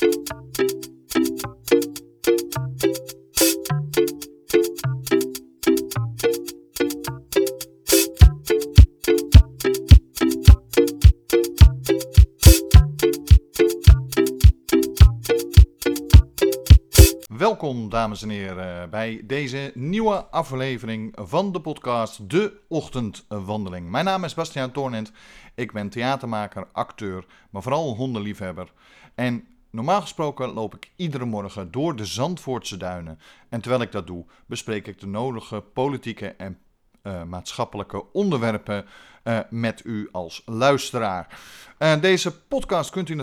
Welkom, dames en heren, bij deze nieuwe aflevering van de podcast De Ochtendwandeling. Mijn naam is Bastiaan Toornent. Ik ben theatermaker, acteur, maar vooral hondenliefhebber. En normaal gesproken loop ik iedere morgen door de Zandvoortse duinen. En terwijl ik dat doe, bespreek ik de nodige politieke en uh, maatschappelijke onderwerpen uh, met u als luisteraar. Uh, deze podcast kunt u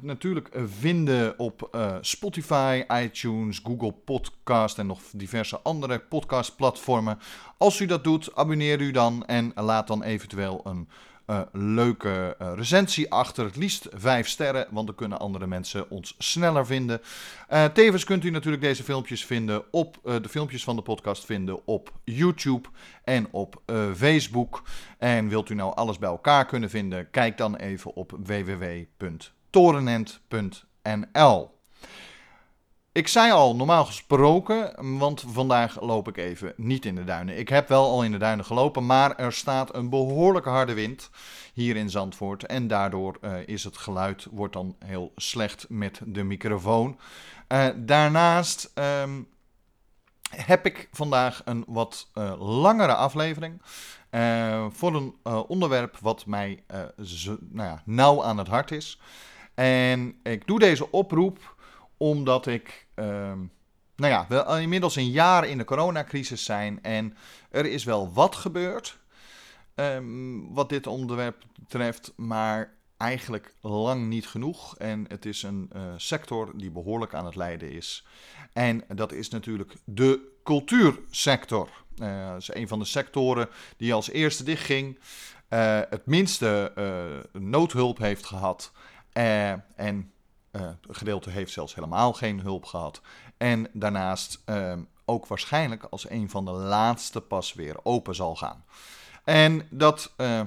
natuurlijk vinden op Spotify, iTunes, Google Podcast en nog diverse andere podcastplatformen. Als u dat doet, abonneer u dan en laat dan eventueel een uh, leuke uh, recensie achter. Het liefst 5 sterren, want dan kunnen andere mensen ons sneller vinden. Uh, tevens kunt u natuurlijk deze filmpjes vinden op de filmpjes van de podcast vinden op YouTube en op Facebook. En wilt u nou alles bij elkaar kunnen vinden, kijk dan even op www.torenent.nl. Ik zei al, normaal gesproken, want vandaag loop ik even niet in de duinen. Ik heb wel al in de duinen gelopen, maar er staat een behoorlijke harde wind hier in Zandvoort. En daardoor uh, is het geluid wordt dan heel slecht met de microfoon. Uh, daarnaast um, heb ik vandaag een wat uh, langere aflevering. voor een onderwerp wat mij nou ja, nauw aan het hart is. En ik doe deze oproep omdat ik, uh, nou ja, we inmiddels een jaar in de coronacrisis zijn en er is wel wat gebeurd um, wat dit onderwerp betreft, maar eigenlijk lang niet genoeg. En het is een uh, sector die behoorlijk aan het lijden is. En dat is natuurlijk de cultuursector. Uh, dat is een van de sectoren die als eerste dichtging, uh, het minste noodhulp heeft gehad. en uh, gedeelte heeft zelfs helemaal geen hulp gehad. En daarnaast uh, ook waarschijnlijk als een van de laatste pas weer open zal gaan. En dat uh,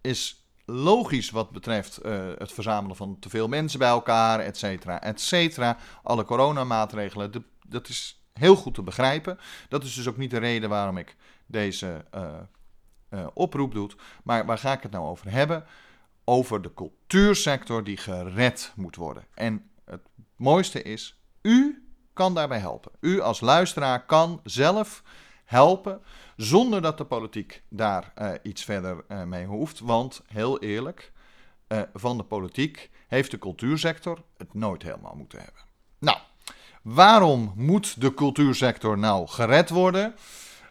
is logisch wat betreft het verzamelen van te veel mensen bij elkaar, et cetera, et cetera. Alle coronamaatregelen, dat is heel goed te begrijpen. Dat is dus ook niet de reden waarom ik deze oproep doe. Maar waar ga ik het nou over hebben? Over de cultuursector die gered moet worden. En het mooiste is, u kan daarbij helpen. U als luisteraar kan zelf helpen zonder dat de politiek daar uh, iets verder uh, mee hoeft. Want heel eerlijk, uh, van de politiek heeft de cultuursector het nooit helemaal moeten hebben. Nou, waarom moet de cultuursector nou gered worden?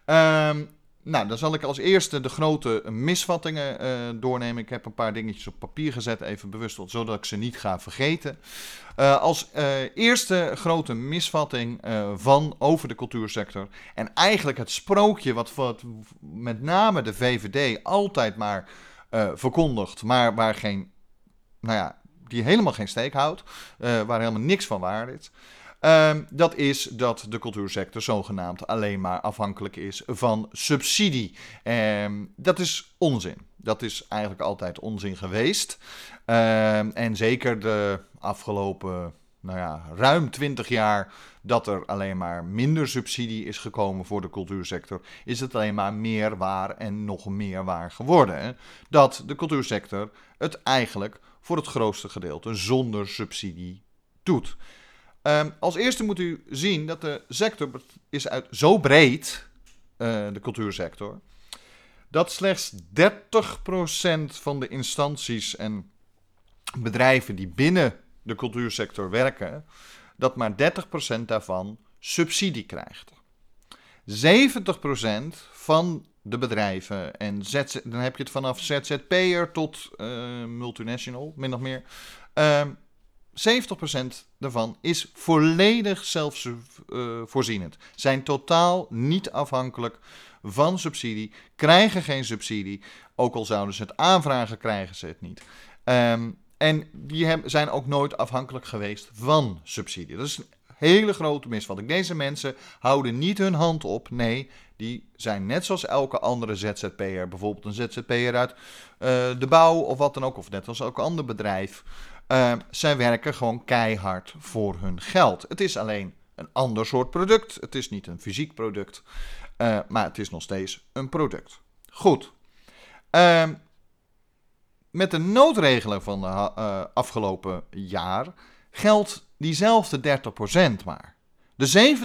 Um, nou, dan zal ik als eerste de grote misvattingen uh, doornemen. Ik heb een paar dingetjes op papier gezet, even bewust, zodat ik ze niet ga vergeten. Uh, als uh, eerste grote misvatting van over de cultuursector. En eigenlijk het sprookje wat, wat met name de VVD altijd maar verkondigt, maar waar geen, nou ja, die helemaal geen steek houdt, waar helemaal niks van waar is. Um, dat is dat de cultuursector zogenaamd alleen maar afhankelijk is van subsidie. Um, dat is onzin. Dat is eigenlijk altijd onzin geweest. Um, en zeker de afgelopen nou ja, ruim 20 jaar dat er alleen maar minder subsidie is gekomen voor de cultuursector, is het alleen maar meer waar en nog meer waar geworden. Hè? Dat de cultuursector het eigenlijk voor het grootste gedeelte zonder subsidie doet. Um, als eerste moet u zien dat de sector is uit zo breed, uh, de cultuursector, dat slechts 30% van de instanties en bedrijven die binnen de cultuursector werken, dat maar 30% daarvan subsidie krijgt. 70% van de bedrijven, en dan heb je het vanaf ZZP'er tot uh, multinational, min of meer, uh, 70% daarvan is volledig zelfvoorzienend. Zijn totaal niet afhankelijk van subsidie, krijgen geen subsidie. Ook al zouden ze het aanvragen, krijgen ze het niet. Um, en die zijn ook nooit afhankelijk geweest van subsidie. Dat is een hele grote misvatting. Deze mensen houden niet hun hand op. Nee, die zijn net zoals elke andere ZZP'er. Bijvoorbeeld een ZZP'er uit uh, de bouw of wat dan ook. Of net als elk ander bedrijf. Uh, zij werken gewoon keihard voor hun geld. Het is alleen een ander soort product. Het is niet een fysiek product, uh, maar het is nog steeds een product. Goed. Uh, met de noodregelen van de uh, afgelopen jaar geldt diezelfde 30% maar. De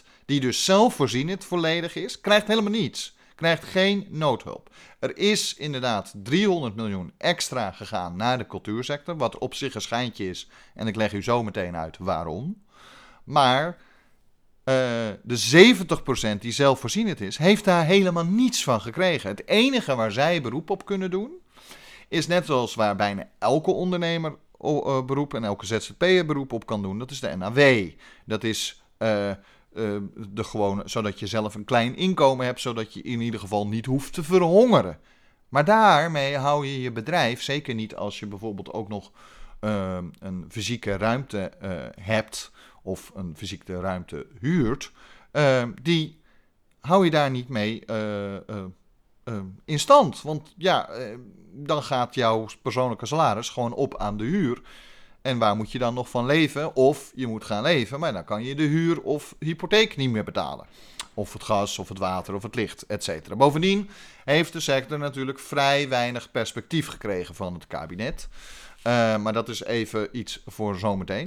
70% die dus zelfvoorzienend volledig is, krijgt helemaal niets. Krijgt geen noodhulp. Er is inderdaad 300 miljoen extra gegaan naar de cultuursector, wat op zich een schijntje is. En ik leg u zo meteen uit waarom. Maar uh, de 70% die zelfvoorzienend is, heeft daar helemaal niets van gekregen. Het enige waar zij beroep op kunnen doen, is net zoals waar bijna elke ondernemer uh, beroep en elke ZZP'er beroep op kan doen, dat is de NAW. Dat is uh, de gewone, zodat je zelf een klein inkomen hebt, zodat je in ieder geval niet hoeft te verhongeren. Maar daarmee hou je je bedrijf, zeker niet als je bijvoorbeeld ook nog een fysieke ruimte hebt of een fysieke ruimte huurt, die hou je daar niet mee in stand. Want ja, dan gaat jouw persoonlijke salaris gewoon op aan de huur. En waar moet je dan nog van leven? Of je moet gaan leven, maar dan kan je de huur of hypotheek niet meer betalen. Of het gas, of het water, of het licht, etc. Bovendien heeft de sector natuurlijk vrij weinig perspectief gekregen van het kabinet. Uh, maar dat is even iets voor zometeen.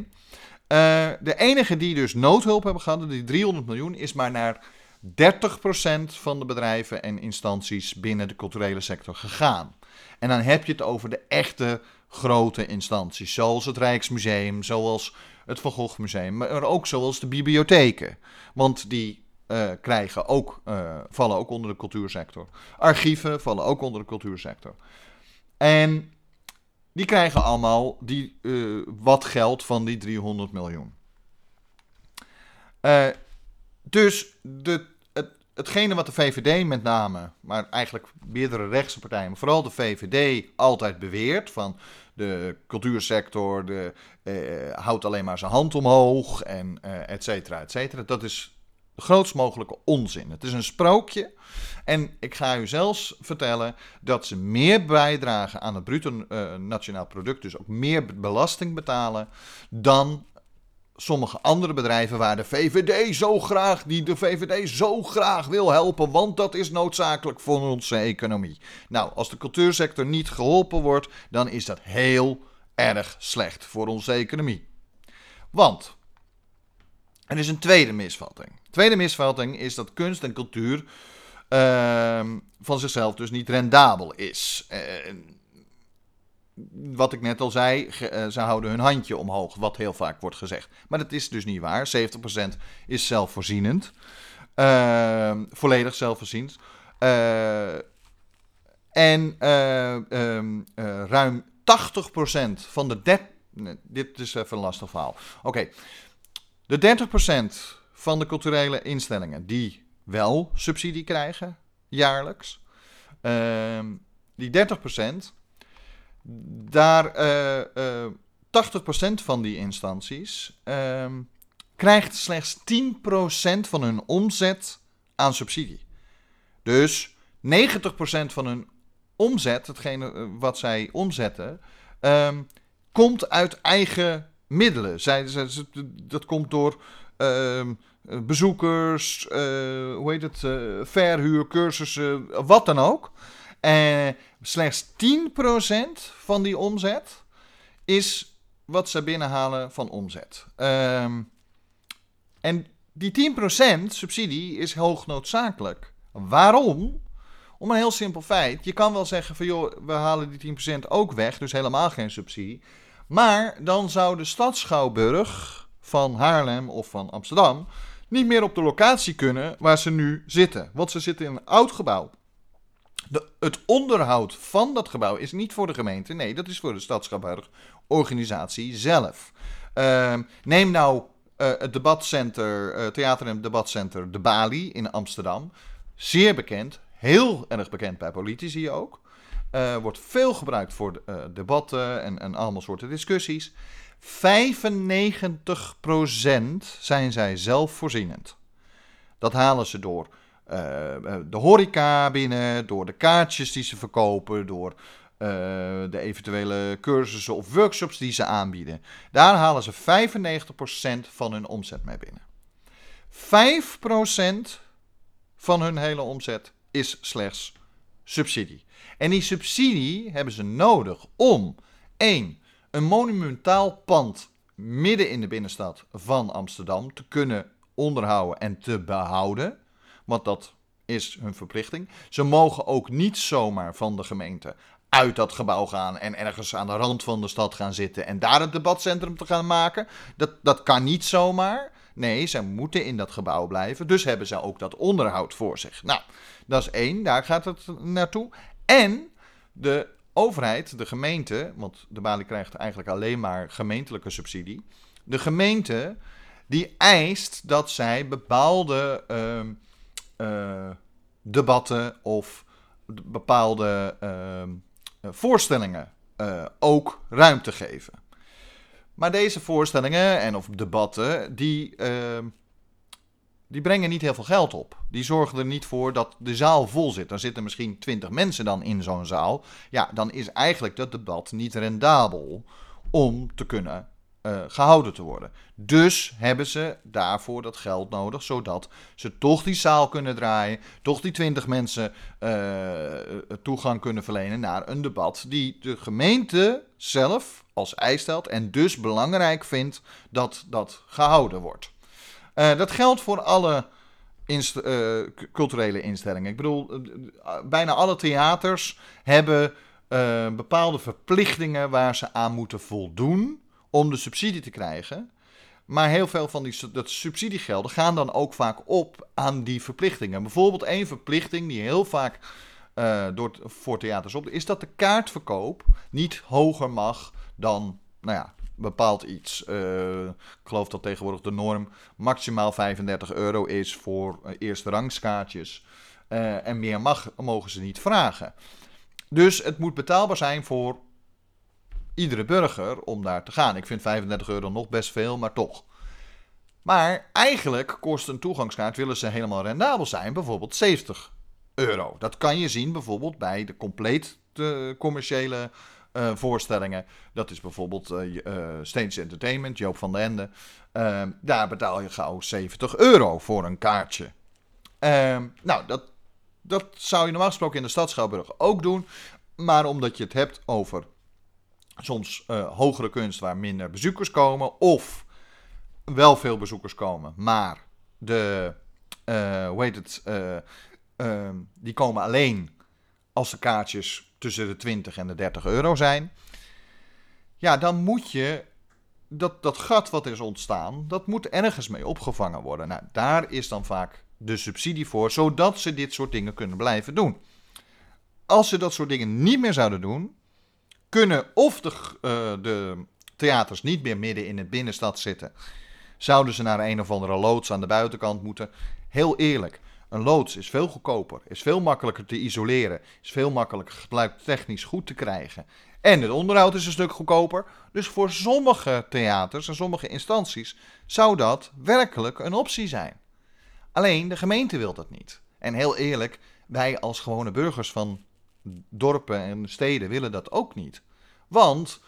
Uh, de enige die dus noodhulp hebben gehad, die 300 miljoen, is maar naar 30% van de bedrijven en instanties binnen de culturele sector gegaan. En dan heb je het over de echte grote instanties, zoals het Rijksmuseum, zoals het Van Gogh Museum, maar ook zoals de bibliotheken. Want die uh, krijgen ook, uh, vallen ook onder de cultuursector. Archieven vallen ook onder de cultuursector. En die krijgen allemaal die, uh, wat geld van die 300 miljoen. dus de hetgene wat de VVD met name, maar eigenlijk meerdere rechtse partijen, maar vooral de VVD altijd beweert van de cultuursector de, eh, houdt alleen maar zijn hand omhoog en eh, et cetera, et cetera. Dat is de grootst mogelijke onzin. Het is een sprookje. En ik ga u zelfs vertellen dat ze meer bijdragen aan het bruto uh, nationaal product, dus ook meer belasting betalen, dan sommige andere bedrijven waar de VVD zo graag, die de VVD zo graag wil helpen, want dat is noodzakelijk voor onze economie. Nou, als de cultuursector niet geholpen wordt, dan is dat heel erg slecht voor onze economie. Want er is een tweede misvatting. De tweede misvatting is dat kunst en cultuur uh, van zichzelf dus niet rendabel is. Uh, wat ik net al zei, uh, ze houden hun handje omhoog, wat heel vaak wordt gezegd. Maar dat is dus niet waar. 70% is zelfvoorzienend. Uh, volledig zelfvoorzienend. Uh, en ehm, ruim 80% van de... Nee, dit is even een lastig verhaal. Oké. De 30% van de culturele instellingen die wel subsidie krijgen, jaarlijks... Ehm, die 30% daar uh, uh, 80% van die instanties uh, krijgt slechts 10% van hun omzet aan subsidie. Dus 90% van hun omzet, hetgene eh, wat zij omzetten, um, komt uit eigen middelen. Zij, dat komt door ehm, bezoekers, hoe heet het, verhuur, cursussen, wat dan ook. En slechts 10% van die omzet is wat ze binnenhalen van omzet. Um, en die 10% subsidie is hoog noodzakelijk. Waarom? Om een heel simpel feit. Je kan wel zeggen van joh, we halen die 10% ook weg, dus helemaal geen subsidie. Maar dan zou de stad Schouwburg van Haarlem of van Amsterdam niet meer op de locatie kunnen waar ze nu zitten. Want ze zitten in een oud gebouw. Het onderhoud van dat gebouw is niet voor de gemeente. Nee, dat is voor de Stadsschouwburg organisatie zelf. Uh, neem nou uh, het debatcenter, uh, theater- en debatcenter De Bali in Amsterdam. Zeer bekend, heel erg bekend bij politici ook. Uh, wordt veel gebruikt voor debatten en, en allemaal soorten discussies. 95% zijn zij zelfvoorzienend. Dat halen ze door de horeca binnen, door de kaartjes die ze verkopen, door de eventuele cursussen of workshops die ze aanbieden. Daar halen ze 95% van hun omzet mee binnen. 5% van hun hele omzet is slechts subsidie. En die subsidie hebben ze nodig om 1. een monumentaal pand midden in de binnenstad van Amsterdam te kunnen onderhouden en te behouden. Want dat is hun verplichting. Ze mogen ook niet zomaar van de gemeente uit dat gebouw gaan en ergens aan de rand van de stad gaan zitten en daar het debatcentrum te gaan maken. Dat, dat kan niet zomaar. Nee, ze moeten in dat gebouw blijven. Dus hebben ze ook dat onderhoud voor zich. Nou, dat is één, daar gaat het naartoe. En de overheid, de gemeente, want de Bali krijgt eigenlijk alleen maar gemeentelijke subsidie. De gemeente die eist dat zij bepaalde ehm, eh, debatten of bepaalde ehm, voorstellingen uh, ook ruimte geven. Maar deze voorstellingen en of debatten, die, ehm, die brengen niet heel veel geld op. Die zorgen er niet voor dat de zaal vol zit. Dan zitten misschien twintig mensen dan in zo'n zaal. Ja, dan is eigenlijk dat debat niet rendabel om te kunnen uh, gehouden te worden. Dus hebben ze daarvoor dat geld nodig, zodat ze toch die zaal kunnen draaien, toch die 20 mensen uh, toegang kunnen verlenen naar een debat die de gemeente zelf als eis stelt en dus belangrijk vindt dat dat gehouden wordt. Uh, dat geldt voor alle culturele instellingen. Ik bedoel, bijna alle theaters hebben bepaalde verplichtingen waar ze aan moeten voldoen om de subsidie te krijgen. Maar heel veel van die dat subsidiegelden gaan dan ook vaak op aan die verplichtingen. Bijvoorbeeld één verplichting die heel vaak uh, door, voor theaters op is dat de kaartverkoop niet hoger mag dan, nou ja, bepaald iets. Uh, ik geloof dat tegenwoordig de norm maximaal 35 euro is voor uh, eerste rangskaartjes. en meer mag, mogen ze niet vragen. Dus het moet betaalbaar zijn voor iedere burger om daar te gaan. Ik vind 35 euro nog best veel, maar toch. Maar eigenlijk kost een toegangskaart, willen ze helemaal rendabel zijn, bijvoorbeeld 70 euro. Dat kan je zien bijvoorbeeld bij de compleet de commerciële uh, voorstellingen. Dat is bijvoorbeeld uh, Entertainment, Joop van den Ende. Ehm, daar betaal je gauw 70 euro voor een kaartje. Ehm, nou, dat, dat zou je normaal gesproken in de stad Schouwburg ook doen. Maar omdat je het hebt over soms uh, hogere kunst waar minder bezoekers komen. Of wel veel bezoekers komen, maar de, uh, hoe heet het, uh, die komen alleen als de kaartjes tussen de 20 en de 30 euro zijn. Ja, dan moet je dat, dat gat wat is ontstaan, dat moet ergens mee opgevangen worden. Nou, daar is dan vaak de subsidie voor, zodat ze dit soort dingen kunnen blijven doen. Als ze dat soort dingen niet meer zouden doen, kunnen of de, uh, de theaters niet meer midden in de binnenstad zitten. Zouden ze naar een of andere loods aan de buitenkant moeten? Heel eerlijk, een loods is veel goedkoper, is veel makkelijker te isoleren, is veel makkelijker geluidstechnisch goed te krijgen. En het onderhoud is een stuk goedkoper. Dus voor sommige theaters en sommige instanties zou dat werkelijk een optie zijn. Alleen de gemeente wil dat niet. En heel eerlijk, wij als gewone burgers van dorpen en steden willen dat ook niet. Want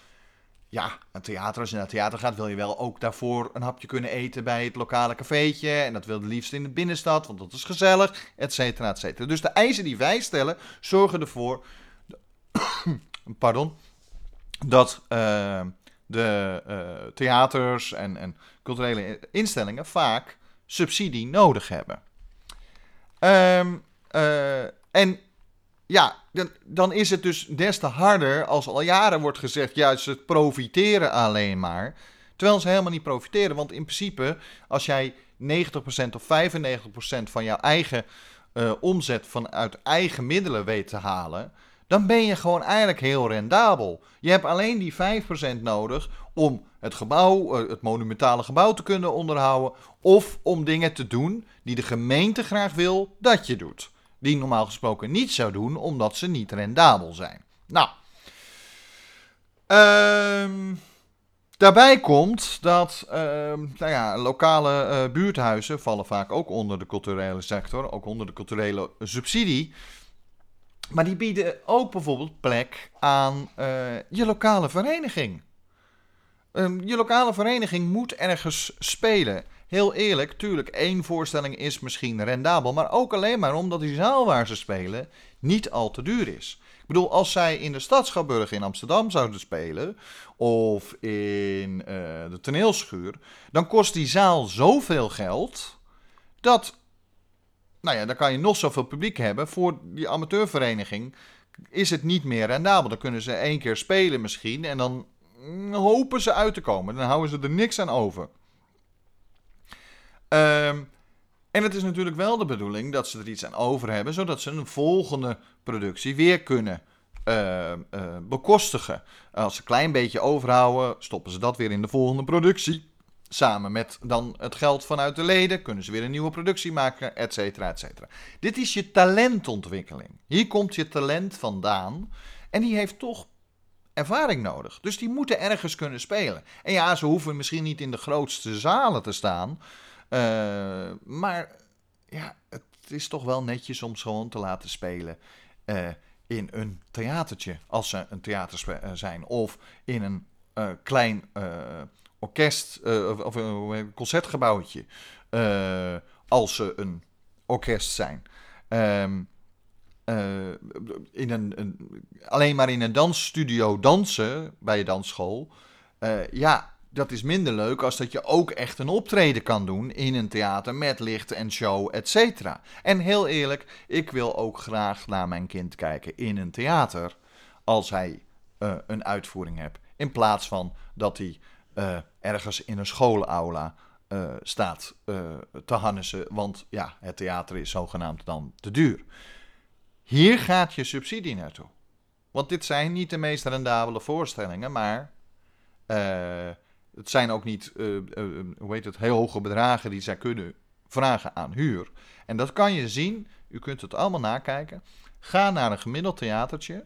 ja, een theater, als je naar het theater gaat, wil je wel ook daarvoor een hapje kunnen eten bij het lokale cafeetje. En dat wil je liefst in de binnenstad, want dat is gezellig, et cetera, et cetera. Dus de eisen die wij stellen, zorgen ervoor, pardon, dat uh, de uh, theaters en, en, culturele instellingen vaak subsidie nodig hebben. Um, uh, en ja, dan, dan is het dus des te harder als al jaren wordt gezegd, juist het profiteren alleen maar. Terwijl ze helemaal niet profiteren. Want in principe, als jij 90% of 95% van jouw eigen uh, omzet vanuit eigen middelen weet te halen, dan ben je gewoon eigenlijk heel rendabel. Je hebt alleen die 5% nodig om het gebouw, uh, het monumentale gebouw te kunnen onderhouden. Of om dingen te doen die de gemeente graag wil dat je doet die normaal gesproken niet zou doen, omdat ze niet rendabel zijn. Nou, um, daarbij komt dat um, nou ja, lokale uh, buurthuizen vallen vaak ook onder de culturele sector, ook onder de culturele subsidie. Maar die bieden ook bijvoorbeeld plek aan uh, je lokale vereniging. Um, je lokale vereniging moet ergens spelen. Heel eerlijk, tuurlijk, één voorstelling is misschien rendabel. Maar ook alleen maar omdat die zaal waar ze spelen niet al te duur is. Ik bedoel, als zij in de Stadschapburg in Amsterdam zouden spelen, of in uh, de toneelschuur, dan kost die zaal zoveel geld dat, nou ja, dan kan je nog zoveel publiek hebben. Voor die amateurvereniging is het niet meer rendabel. Dan kunnen ze één keer spelen misschien en dan hopen ze uit te komen. Dan houden ze er niks aan over. Um, en het is natuurlijk wel de bedoeling dat ze er iets aan over hebben, zodat ze een volgende productie weer kunnen uh, uh, bekostigen. Als ze een klein beetje overhouden, stoppen ze dat weer in de volgende productie. Samen met dan het geld vanuit de leden kunnen ze weer een nieuwe productie maken, et cetera, et cetera. Dit is je talentontwikkeling. Hier komt je talent vandaan. En die heeft toch ervaring nodig. Dus die moeten ergens kunnen spelen. En ja, ze hoeven misschien niet in de grootste zalen te staan. Uh, maar ja, het is toch wel netjes om ze gewoon te laten spelen uh, in een theatertje, als ze een theater eh, zijn. Of in een klein orkest of, een concertgebouwtje, als ze een orkest zijn. Um, in een, een, alleen maar in een dansstudio dansen bij je dansschool. ja, dat is minder leuk als dat je ook echt een optreden kan doen in een theater met licht en show, et cetera. En heel eerlijk, ik wil ook graag naar mijn kind kijken in een theater als hij uh, een uitvoering hebt. In plaats van dat hij uh, ergens in een schoolaula uh, staat te hannissen, want ja, het theater is zogenaamd dan te duur. Hoe gaat je subsidie naartoe. Want dit zijn niet de meest rendabele voorstellingen, maar het zijn ook niet, uh, het, heel hoge bedragen die zij kunnen vragen aan huur. En dat kan je zien, u kunt het allemaal nakijken. Ga naar een gemiddeld theatertje.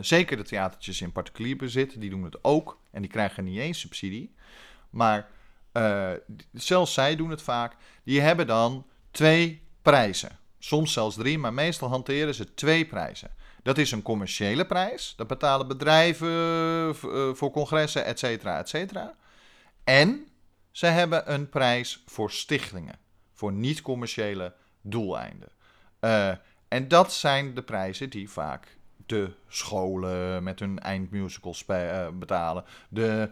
Zeker de theatertjes in particulier bezit, die doen het ook. En die krijgen niet eens subsidie. Maar zelfs zij doen het vaak. Die hebben dan twee prijzen. Soms zelfs drie, maar meestal hanteren ze twee prijzen. Dat is een commerciële prijs. Dat betalen bedrijven eh, voor congressen, et cetera, et cetera. En ze hebben een prijs voor stichtingen. Voor niet-commerciële doeleinden. Uh, en dat zijn de prijzen die vaak de scholen met hun eindmusicals betalen. De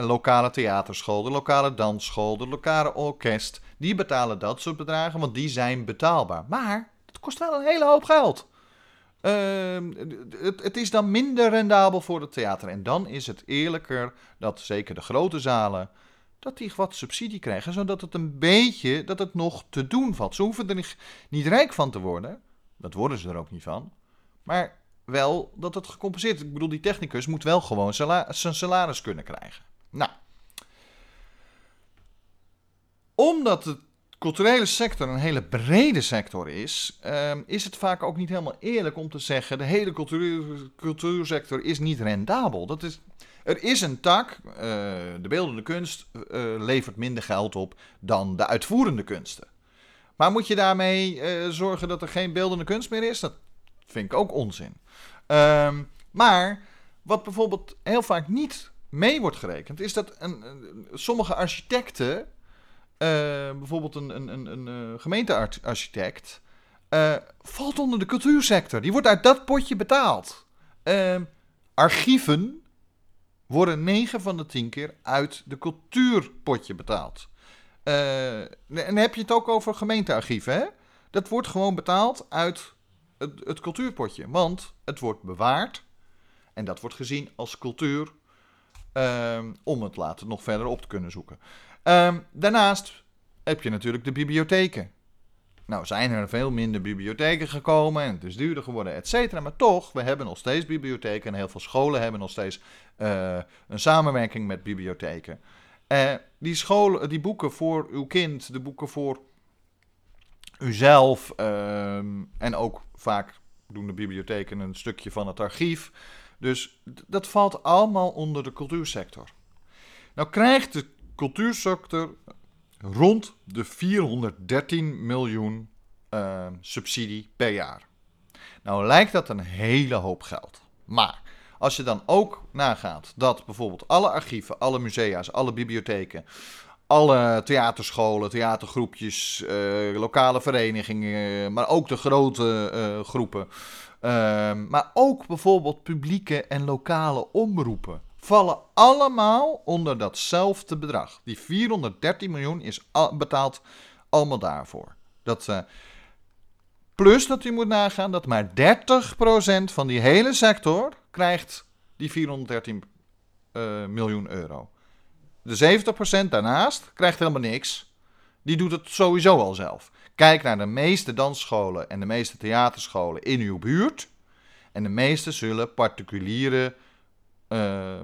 lokale theaterschool, de lokale dansschool, de lokale orkest. Die betalen dat soort bedragen, want die zijn betaalbaar. Maar het kost wel een hele hoop geld. Uh, het, het, is dan minder rendabel voor het theater. En dan is het eerlijker dat zeker de grote zalen. dat die wat subsidie krijgen. zodat het een beetje. dat het nog te doen valt. Ze hoeven er niet, niet rijk van te worden. Dat worden ze er ook niet van. Maar wel dat het gecompenseerd Ik bedoel, die technicus moet wel gewoon zijn salaris kunnen krijgen. Nou. Omdat het culturele sector een hele brede sector is, um, is het vaak ook niet helemaal eerlijk om te zeggen: de hele cultuur, cultuursector is niet rendabel. Dat is, er is een tak, uh, de beeldende kunst uh, levert minder geld op dan de uitvoerende kunsten. Maar moet je daarmee uh, zorgen dat er geen beeldende kunst meer is? Dat vind ik ook onzin. Um, maar wat bijvoorbeeld heel vaak niet mee wordt gerekend, is dat een, sommige architecten bijvoorbeeld een, een, een, een uh, gemeentearchitect, uh, valt onder de cultuursector. Die wordt uit dat potje betaald. Ehm, archieven worden 9 van de 10 keer uit de cultuurpotje betaald. en dan heb je het ook over gemeentearchieven, hè? Dat wordt gewoon betaald uit het, het cultuurpotje. Want het wordt bewaard en dat wordt gezien als cultuur ehm, om het later nog verder op te kunnen zoeken. Um, daarnaast heb je natuurlijk de bibliotheken. Nou zijn er veel minder bibliotheken gekomen en het is duurder geworden, et cetera. Maar toch, we hebben nog steeds bibliotheken en heel veel scholen hebben nog steeds uh, een samenwerking met bibliotheken. Uh, die, scholen, die boeken voor uw kind, de boeken voor uzelf um, en ook vaak doen de bibliotheken een stukje van het archief. Dus dat valt allemaal onder de cultuursector. Nou krijgt de cultuursector rond de 413 miljoen uh, subsidie per jaar. Nou lijkt dat een hele hoop geld. Maar als je dan ook nagaat dat bijvoorbeeld alle archieven, alle musea's, alle bibliotheken, alle theaterscholen, theatergroepjes, uh, lokale verenigingen, maar ook de grote uh, groepen. Uh, maar ook bijvoorbeeld publieke en lokale omroepen vallen allemaal onder datzelfde bedrag. Die 413 miljoen is al, betaald allemaal daarvoor. Dat, uh, plus dat u moet nagaan dat maar 30% van die hele sector krijgt die 413 uh, miljoen euro. De 70% daarnaast krijgt helemaal niks. Die doet het sowieso al zelf. Kijk naar de meeste dansscholen en de meeste theaterscholen in uw buurt. En de meeste zullen particuliere, uh,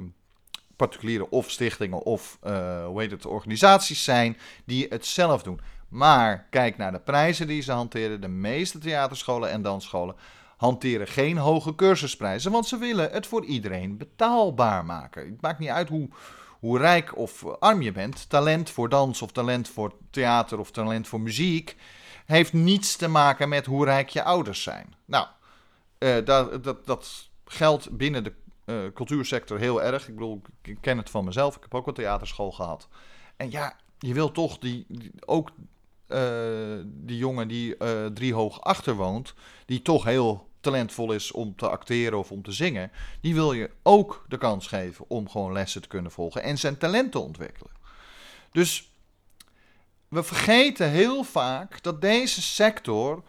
particuliere of stichtingen of uh, hoe heet het, organisaties zijn die het zelf doen. Maar kijk naar de prijzen die ze hanteren. De meeste theaterscholen en dansscholen hanteren geen hoge cursusprijzen, want ze willen het voor iedereen betaalbaar maken. Het maakt niet uit hoe, hoe rijk of arm je bent. Talent voor dans of talent voor theater of talent voor muziek heeft niets te maken met hoe rijk je ouders zijn. Nou, uh, dat, dat, dat geldt binnen de uh, cultuursector heel erg. Ik bedoel, ik ken het van mezelf. Ik heb ook een theaterschool gehad. En ja, je wil toch die, ook uh, die jongen die drie hoog achter woont, die toch heel talentvol is om te acteren of om te zingen, die wil je ook de kans geven om gewoon lessen te kunnen volgen en zijn talent te ontwikkelen. Dus we vergeten heel vaak dat deze sector.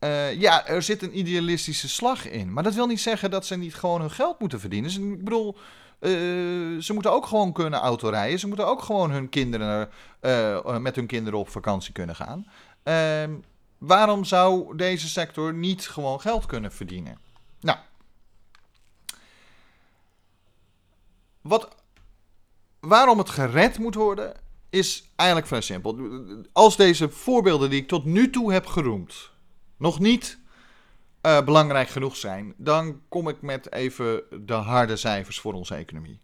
Uh, ja, er zit een idealistische slag in. Maar dat wil niet zeggen dat ze niet gewoon hun geld moeten verdienen. Ik bedoel, uh, ze moeten ook gewoon kunnen autorijden. Ze moeten ook gewoon hun kinderen, uh, met hun kinderen op vakantie kunnen gaan. Ehm, waarom zou deze sector niet gewoon geld kunnen verdienen? Nou, wat, waarom het gered moet worden, is eigenlijk vrij simpel. Als deze voorbeelden die ik tot nu toe heb geroemd nog niet uh, belangrijk genoeg zijn, dan kom ik met even de harde cijfers voor onze economie.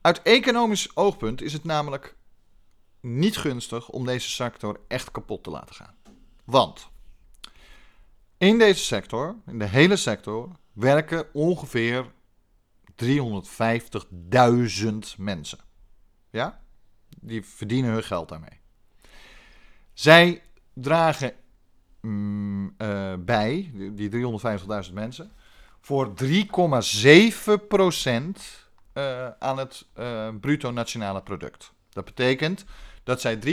Uit economisch oogpunt is het namelijk niet gunstig om deze sector echt kapot te laten gaan. Want in deze sector, in de hele sector, werken ongeveer 350.000 mensen. Ja? Die verdienen hun geld daarmee. Zij dragen mm, uh, bij, die 350.000 mensen, voor 3,7% uh, aan het uh, bruto nationale product. Dat betekent dat zij 3,7%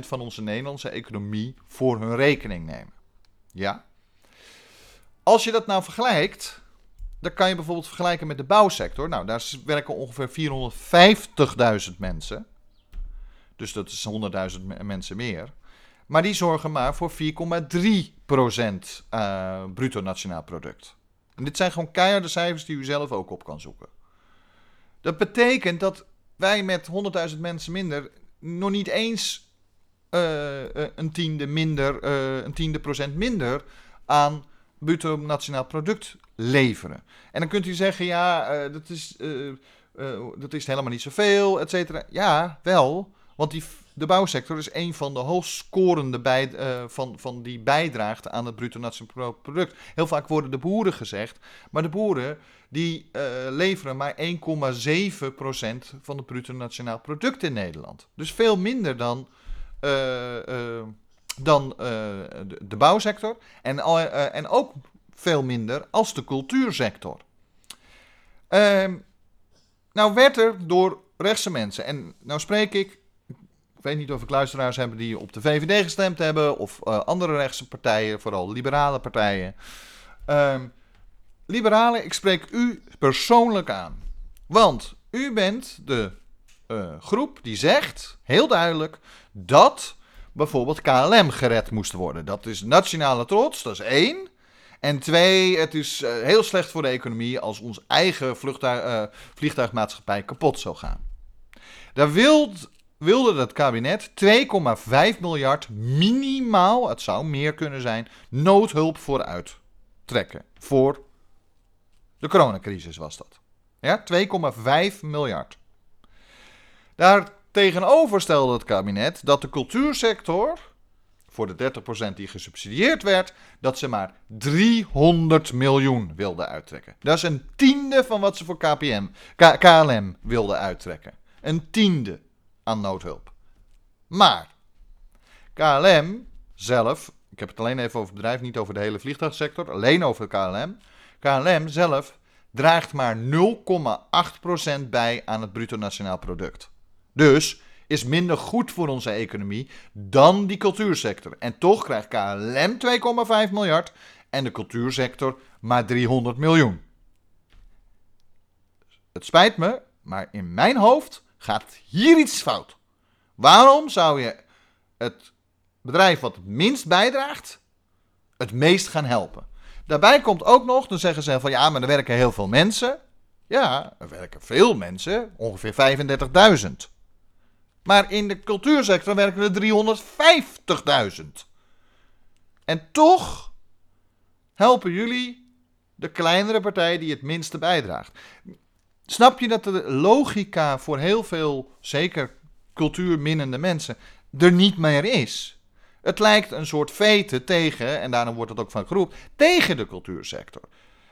van onze Nederlandse economie voor hun rekening nemen. Ja? Als je dat nou vergelijkt, dan kan je bijvoorbeeld vergelijken met de bouwsector. Nou, daar werken ongeveer 450.000 mensen. Dus dat is 100.000 mensen meer. Maar die zorgen maar voor 4,3% uh, bruto nationaal product. En dit zijn gewoon keiharde cijfers die u zelf ook op kan zoeken. Dat betekent dat wij met 100.000 mensen minder nog niet eens uh, een tiende minder, een tiende procent minder aan bruto nationaal product leveren. En dan kunt u zeggen, ja, dat, is, dat is helemaal niet zoveel, et cetera. Ja, wel, want die, de bouwsector is een van de hoogst scorende bij, van, van die bijdraagt aan het bruto nationaal product. Heel vaak worden de boeren gezegd, maar de boeren die uh, leveren maar 1,7% van het bruto nationaal product in Nederland. Dus veel minder dan, uh, dan de, de, bouwsector en, en ook veel minder als de cultuursector. Ehm, nou werd er door rechtse mensen, en nou spreek ik weet niet of ik luisteraars heb die op de VVD gestemd hebben of andere rechtse partijen, vooral liberale partijen. Um, Liberalen, ik spreek u persoonlijk aan. Want u bent de uh, groep die zegt, heel duidelijk, dat bijvoorbeeld KLM gered moest worden. Dat is nationale trots, dat is één. En twee, het is uh, heel slecht voor de economie als ons eigen vliegtuig, vliegtuigmaatschappij kapot zou gaan. Daar wild, wilde het kabinet 2,5 miljard minimaal, het zou meer kunnen zijn, noodhulp voor uittrekken. Voor de coronacrisis was dat. Ja, 2,5 miljard. Daar tegenover stelde het kabinet dat de cultuursector voor de 30% die gesubsidieerd werd, dat ze maar 300 miljoen wilden uittrekken. Dat is een tiende van wat ze voor KPM, KLM wilden uittrekken. Een tiende aan noodhulp. Maar KLM zelf, ik heb het alleen even over het bedrijf, niet over de hele vliegtuigsector, alleen over KLM. KLM zelf draagt maar 0,8% bij aan het bruto nationaal product. Dus is minder goed voor onze economie dan die cultuursector. En toch krijgt KLM 2,5 miljard en de cultuursector maar 300 miljoen. Het spijt me, maar in mijn hoofd gaat hier iets fout. Waarom zou je het bedrijf wat het minst bijdraagt, het meest gaan helpen? Daarbij komt ook nog, dan zeggen ze van ja, maar er werken heel veel mensen. Ja, er werken veel mensen, ongeveer 35.000. Maar in de cultuursector werken er 350.000. En toch helpen jullie de kleinere partij die het minste bijdraagt. Snap je dat de logica voor heel veel, zeker cultuurminnende mensen, er niet meer is? Het lijkt een soort vete tegen, en daarom wordt het ook van geroepen, tegen de cultuursector.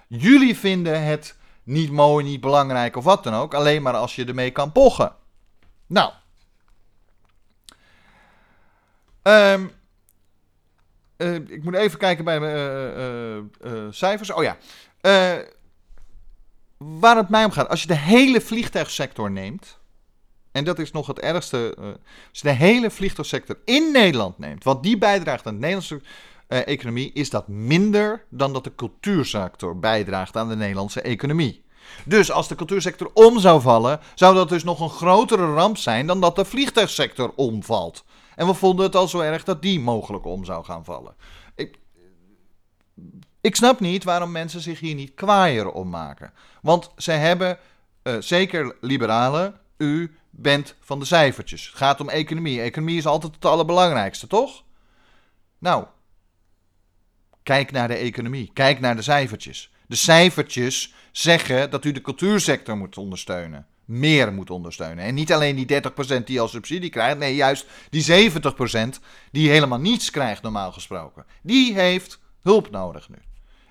Jullie vinden het niet mooi, niet belangrijk of wat dan ook, alleen maar als je ermee kan pochen. Nou, Um, uh, ik moet even kijken bij mijn uh, uh, cijfers. Oh ja. Waar het mij om gaat. Als je de hele vliegtuigsector neemt. En dat is nog het ergste. als je de hele vliegtuigsector in Nederland neemt. Wat die bijdraagt aan de Nederlandse economie. Is dat minder dan dat de cultuursector bijdraagt aan de Nederlandse economie. Dus als de cultuursector om zou vallen. Zou dat dus nog een grotere ramp zijn dan dat de vliegtuigsector omvalt. En we vonden het al zo erg dat die mogelijk om zou gaan vallen. Ik, ik snap niet waarom mensen zich hier niet kwaaier om maken. Want ze hebben, uh, zeker liberalen, u bent van de cijfertjes. Het gaat om economie. Economie is altijd het allerbelangrijkste, toch? Nou, kijk naar de economie. Kijk naar de cijfertjes. De cijfertjes zeggen dat u de cultuursector moet ondersteunen meer moet ondersteunen. En niet alleen die 30% die al subsidie krijgt, nee, juist die 70% die helemaal niets krijgt, normaal gesproken. Die heeft hulp nodig nu.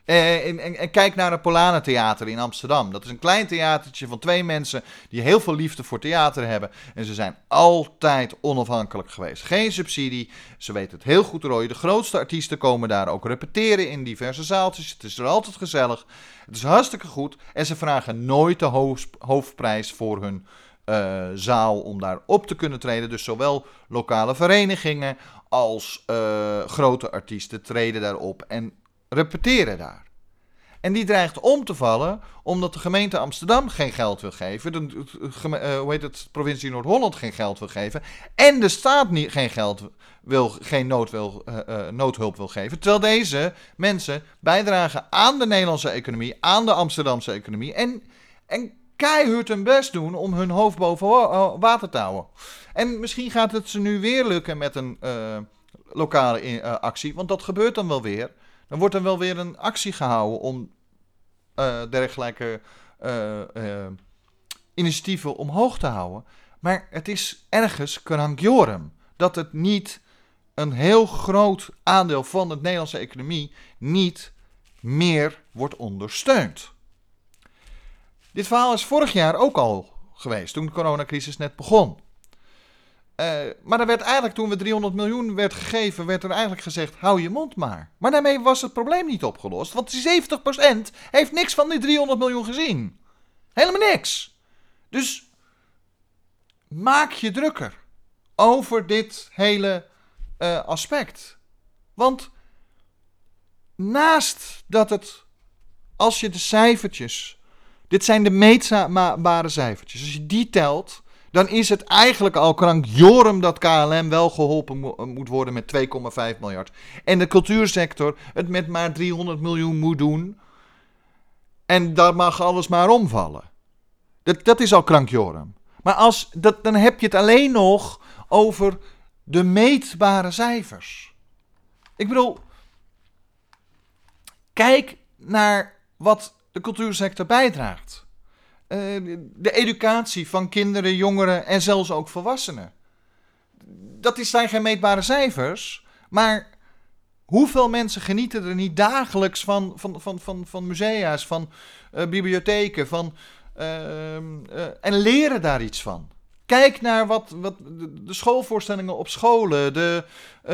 Eh, en, kijk naar het Polana Theater in Amsterdam. Dat is een klein theatertje van twee mensen die heel veel liefde voor theater hebben. En ze zijn altijd onafhankelijk geweest. Geen subsidie. Ze weten het heel goed te rooien. De grootste artiesten komen daar ook repeteren in diverse zaaltjes. Het is er altijd gezellig. Het is hartstikke goed. En ze vragen nooit de hoofdprijs voor hun uh, zaal om daar op te kunnen treden. Dus zowel lokale verenigingen als uh, grote artiesten treden daarop en repeteren daar. En die dreigt om te vallen omdat de gemeente Amsterdam geen geld wil geven. De, uh, hoe heet het, provincie Noord-Holland geen geld wil geven. En de staat niet, geen geld wil, geen uh, uh, noodhulp wil geven. Terwijl deze mensen bijdragen aan de Nederlandse economie, aan de Amsterdamse economie. En, en keihard hun best doen om hun hoofd boven water te houden. En misschien gaat het ze nu weer lukken met een lokale actie. Want dat gebeurt dan wel weer. Dan wordt er wel weer een actie gehouden om uh, dergelijke uh, initiatieven omhoog te houden. Maar het is ergens krankjorum dat het niet een heel groot aandeel van de Nederlandse economie niet meer wordt ondersteund. Dit verhaal is vorig jaar ook al geweest, toen de coronacrisis net begon. Uh, maar er werd eigenlijk, toen we 300 miljoen werd gegeven, werd er eigenlijk gezegd: hou je mond maar. Maar daarmee was het probleem niet opgelost. Want die 70% heeft niks van die 300 miljoen gezien. Helemaal niks. Dus maak je drukker over dit hele uh, aspect. Want naast dat het, als je de cijfertjes, dit zijn de meetbare cijfertjes, als je die telt dan is het eigenlijk al krankjorum dat KLM wel geholpen moet worden met 2,5 miljard. En de cultuursector het met maar 300 miljoen moet doen. En daar mag alles maar omvallen. Dat, dat is al krankjorum. Maar als, dat, dan heb je het alleen nog over de meetbare cijfers. Ik bedoel, kijk naar wat de cultuursector bijdraagt. Eh, de educatie van kinderen, jongeren en zelfs ook volwassenen. Dat zijn geen meetbare cijfers, Maar hoeveel mensen genieten er niet dagelijks van, van, van, van, van musea's, van uh, bibliotheken, van, uh, uh, en leren daar iets van? Kijk naar wat, wat de schoolvoorstellingen op scholen, de, uh,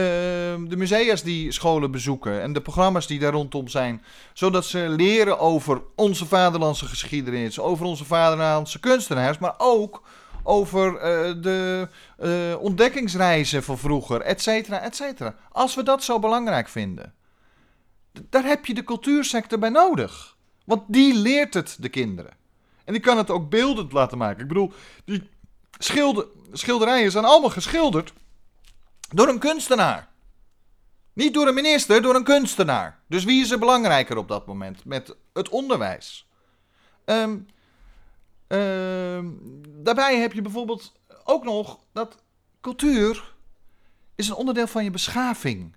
de musea's die scholen bezoeken en de programma's die daar rondom zijn. Zodat ze leren over onze vaderlandse geschiedenis, over onze vaderlandse kunstenaars, maar ook over uh, de uh, ontdekkingsreizen van vroeger, et cetera, et cetera. Als we dat zo belangrijk vinden, daar heb je de cultuursector bij nodig. Want die leert het de kinderen. En die kan het ook beeldend laten maken. Ik bedoel, die schilder, schilderijen zijn allemaal geschilderd door een kunstenaar. Niet door een minister, door een kunstenaar. Dus wie is er belangrijker op dat moment met het onderwijs? Um, uh, daarbij heb je bijvoorbeeld ook nog dat cultuur is een onderdeel van je beschaving.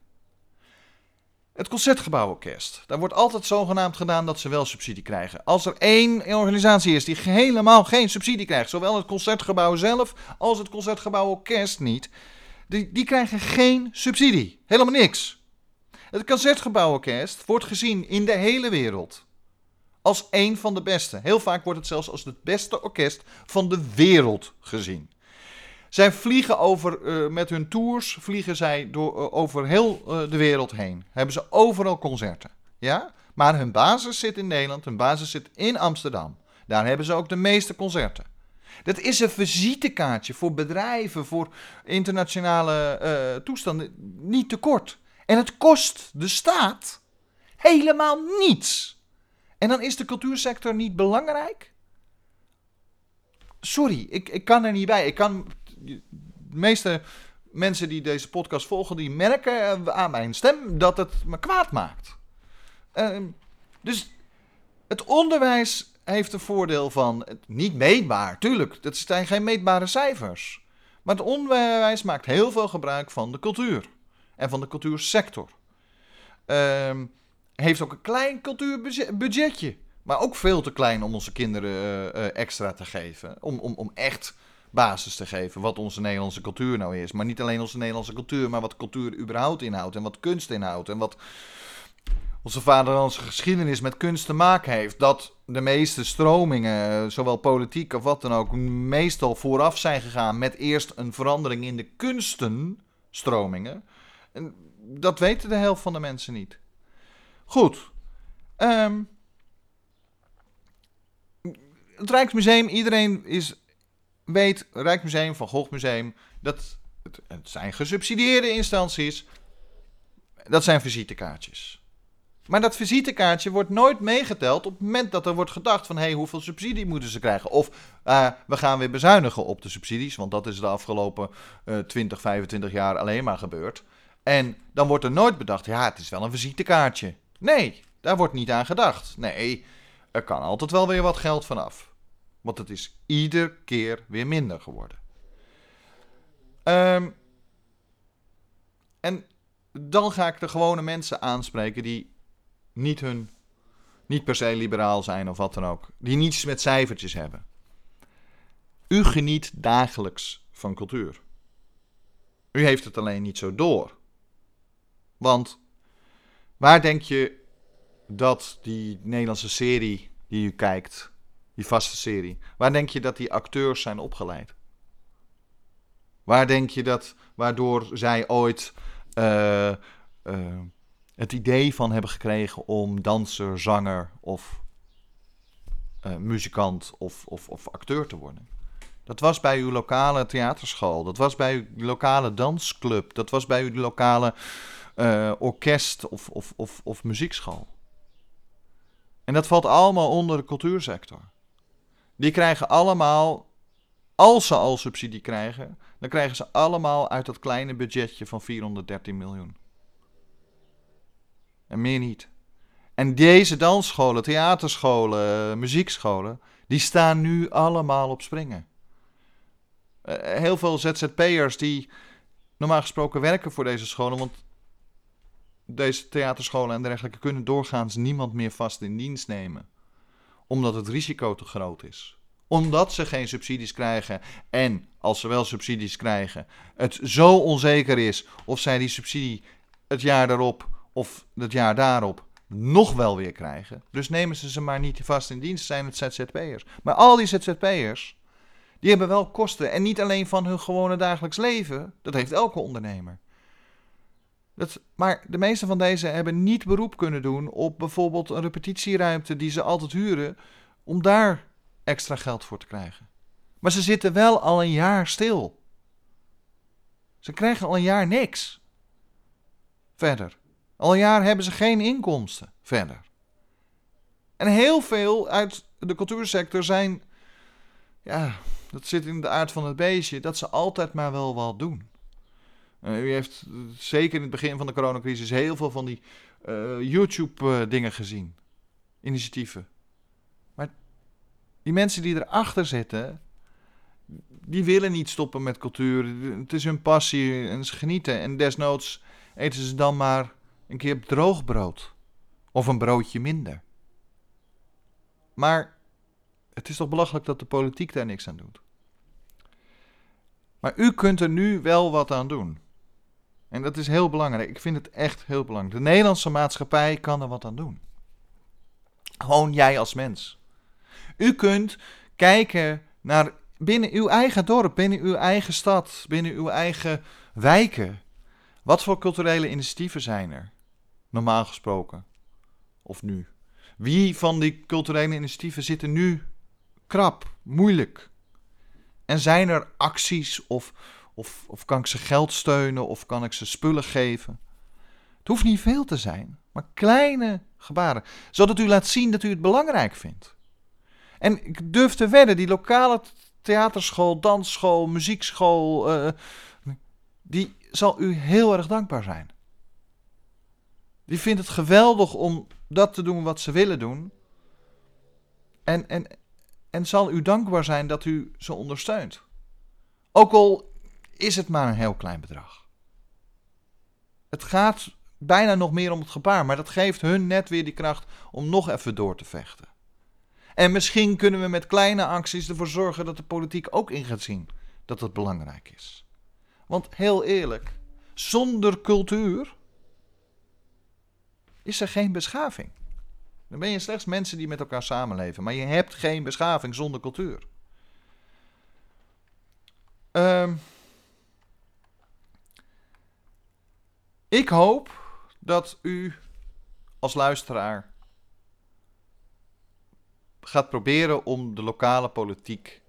Het Concertgebouworkest. Daar wordt altijd zogenaamd gedaan dat ze wel subsidie krijgen. Als er één organisatie is die helemaal geen subsidie krijgt, zowel het Concertgebouw zelf als het Concertgebouworkest niet, die, die krijgen geen subsidie. Helemaal niks. Het Concertgebouworkest wordt gezien in de hele wereld als een van de beste. Heel vaak wordt het zelfs als het beste orkest van de wereld gezien. Zij vliegen over, uh, met hun tours, vliegen zij door, uh, over heel uh, de wereld heen. Hebben ze overal concerten. Ja? Maar hun basis zit in Nederland, hun basis zit in Amsterdam. Daar hebben ze ook de meeste concerten. Dat is een visitekaartje voor bedrijven, voor internationale toestanden, niet te kort. En het kost de staat helemaal niets. En dan is de cultuursector niet belangrijk? Sorry, ik, ik kan er niet bij. Ik kan de meeste mensen die deze podcast volgen, die merken aan mijn stem dat het me kwaad maakt. Uh, dus het onderwijs heeft een voordeel van niet meetbaar, tuurlijk, dat zijn geen meetbare cijfers. Maar het onderwijs maakt heel veel gebruik van de cultuur en van de cultuursector. Uh, heeft ook een klein cultuurbudgetje. Maar ook veel te klein om onze kinderen uh, uh, extra te geven. Om, om, om echt basis te geven wat onze Nederlandse cultuur nou is. Maar niet alleen onze Nederlandse cultuur, maar wat cultuur überhaupt inhoudt. En wat kunst inhoudt. En wat onze vaderlandse geschiedenis met kunst te maken heeft. Dat de meeste stromingen, zowel politiek of wat dan ook, meestal vooraf zijn gegaan met eerst een verandering in de kunstenstromingen. En dat weten de helft van de mensen niet. Goed. Um, het Rijksmuseum, iedereen is, weet, Rijksmuseum, Van Gogh Museum, dat het, het zijn gesubsidieerde instanties. Dat zijn visitekaartjes. Maar dat visitekaartje wordt nooit meegeteld op het moment dat er wordt gedacht van... hé, hey, hoeveel subsidie moeten ze krijgen? Of uh, we gaan weer bezuinigen op de subsidies, want dat is de afgelopen uh, 20, 25 jaar alleen maar gebeurd. En dan wordt er nooit bedacht, ja, het is wel een visitekaartje. Nee, daar wordt niet aan gedacht. Nee, er kan altijd wel weer wat geld vanaf. Want het is ieder keer weer minder geworden. Um, en dan ga ik de gewone mensen aanspreken die niet hun, niet per se liberaal zijn of wat dan ook. Die niets met cijfertjes hebben. U geniet dagelijks van cultuur. U heeft het alleen niet zo door. Want Waar denk je dat die Nederlandse serie die u kijkt, die vaste serie, waar denk je dat die acteurs zijn opgeleid? Waar denk je dat, waardoor zij ooit uh, uh, het idee van hebben gekregen om danser, zanger of uh, muzikant of, of, of acteur te worden? Dat was bij uw lokale theaterschool, dat was bij uw lokale dansclub, dat was bij uw lokale orkest of, of, of, of muziekschool. En dat valt allemaal onder de cultuursector. Die krijgen allemaal, als ze al subsidie krijgen, dan krijgen ze allemaal uit dat kleine budgetje van 413 miljoen. En meer niet. En deze dansscholen, theaterscholen, muziekscholen, die staan nu allemaal op springen. Uh, heel veel ZZP'ers die normaal gesproken werken voor deze scholen, want deze theaterscholen en dergelijke kunnen doorgaans niemand meer vast in dienst nemen. Omdat het risico te groot is. Omdat ze geen subsidies krijgen en als ze wel subsidies krijgen, het zo onzeker is of zij die subsidie het jaar daarop of het jaar daarop nog wel weer krijgen. Dus nemen ze ze maar niet vast in dienst, zijn het ZZP'ers. Maar al die ZZP'ers, die hebben wel kosten. En niet alleen van hun gewone dagelijks leven, dat heeft elke ondernemer. Dat, maar de meeste van deze hebben niet beroep kunnen doen op bijvoorbeeld een repetitieruimte die ze altijd huren, om daar extra geld voor te krijgen. Maar ze zitten wel al een jaar stil. Ze krijgen al een jaar niks. Verder. Al een jaar hebben ze geen inkomsten. Verder. En heel veel uit de cultuursector zijn. Ja, dat zit in de aard van het beestje. Dat ze altijd maar wel wat doen. Uh, u heeft zeker in het begin van de coronacrisis heel veel van die uh, YouTube-dingen gezien. Initiatieven. Maar die mensen die erachter zitten, die willen niet stoppen met cultuur. Het is hun passie en ze genieten. En desnoods eten ze dan maar een keer droog brood. Of een broodje minder. Maar het is toch belachelijk dat de politiek daar niks aan doet. Maar u kunt er nu wel wat aan doen. En dat is heel belangrijk. Ik vind het echt heel belangrijk. De Nederlandse maatschappij kan er wat aan doen. Gewoon jij als mens. U kunt kijken naar binnen uw eigen dorp, binnen uw eigen stad, binnen uw eigen wijken. Wat voor culturele initiatieven zijn er? Normaal gesproken. Of nu. Wie van die culturele initiatieven zitten nu krap, moeilijk? En zijn er acties of, of, of kan ik ze geld steunen of kan ik ze spullen geven? Het hoeft niet veel te zijn, maar kleine gebaren. Zodat u laat zien dat u het belangrijk vindt. En ik durf te wedden, die lokale theaterschool, dansschool, muziekschool, uh, die zal u heel erg dankbaar zijn. Die vindt het geweldig om dat te doen wat ze willen doen. En, en, en zal u dankbaar zijn dat u ze ondersteunt. Ook al is het maar een heel klein bedrag. Het gaat bijna nog meer om het gebaar, maar dat geeft hun net weer die kracht om nog even door te vechten. En misschien kunnen we met kleine acties ervoor zorgen dat de politiek ook in gaat zien dat het belangrijk is. Want heel eerlijk, zonder cultuur is er geen beschaving. Dan ben je slechts mensen die met elkaar samenleven. Maar je hebt geen beschaving zonder cultuur. Um, ik hoop dat u als luisteraar gaat proberen om de lokale politiek,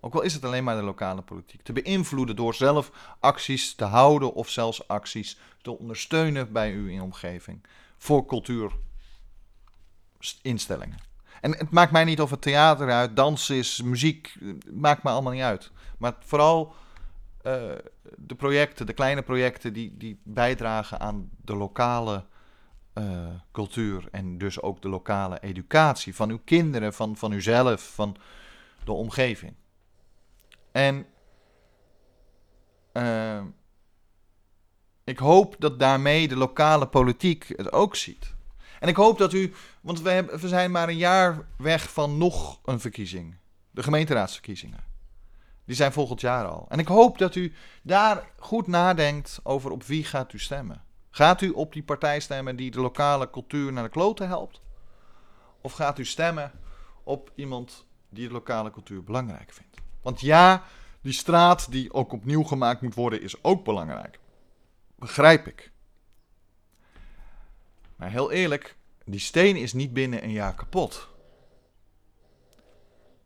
ook al is het alleen maar de lokale politiek, te beïnvloeden door zelf acties te houden of zelfs acties te ondersteunen bij u in omgeving voor cultuurinstellingen. En het maakt mij niet of het theater uit, dans is, muziek, maakt me allemaal niet uit. Maar vooral uh, de projecten, de kleine projecten die, die bijdragen aan de lokale uh, cultuur en dus ook de lokale educatie van uw kinderen, van, van uzelf, van de omgeving. En uh, ik hoop dat daarmee de lokale politiek het ook ziet. En ik hoop dat u, want we zijn maar een jaar weg van nog een verkiezing. De gemeenteraadsverkiezingen. Die zijn volgend jaar al. En ik hoop dat u daar goed nadenkt over op wie gaat u stemmen. Gaat u op die partij stemmen die de lokale cultuur naar de kloten helpt? Of gaat u stemmen op iemand die de lokale cultuur belangrijk vindt? Want ja, die straat die ook opnieuw gemaakt moet worden is ook belangrijk. Begrijp ik. Maar heel eerlijk, die steen is niet binnen een jaar kapot.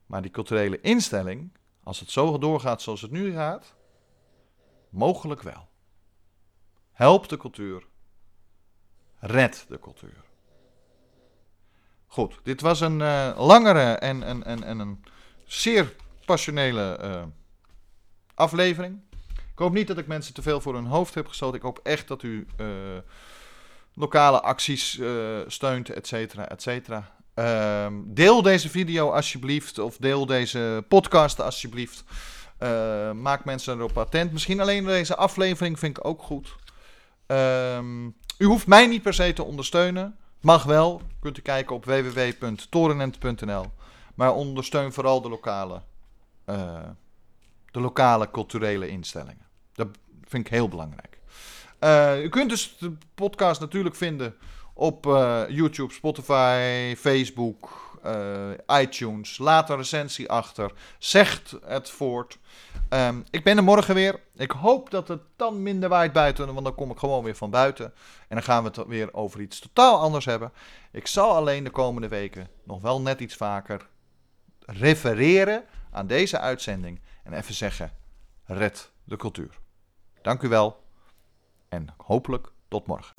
Maar die culturele instelling, als het zo doorgaat zoals het nu gaat, mogelijk wel. Help de cultuur. Red de cultuur. Goed, dit was een uh, langere en, en, en, en, een zeer passionele uh, aflevering. Ik hoop niet dat ik mensen te veel voor hun hoofd heb gestoten. Ik hoop echt dat u uh, lokale acties steunt, et cetera, et cetera. Ehm, deel deze video alsjeblieft, of deel deze podcast alsjeblieft. maak mensen erop attent. Misschien alleen deze aflevering vind ik ook goed. Um, u hoeft mij niet per se te ondersteunen. Mag wel. Kunt u kijken op www.torenent.nl. Maar ondersteun vooral de lokale, uh, de lokale culturele instellingen. Dat vind ik heel belangrijk. Uh, u kunt dus de podcast natuurlijk vinden op uh, YouTube, Spotify, Facebook, uh, iTunes. Laat een recensie achter. Zegt het voort. Um, ik ben er morgen weer. Ik hoop dat het dan minder waait buiten, want dan kom ik gewoon weer van buiten. En dan gaan we het weer over iets totaal anders hebben. Ik zal alleen de komende weken nog wel net iets vaker refereren aan deze uitzending. En even zeggen, red de cultuur. Dank u wel en hopelijk tot morgen.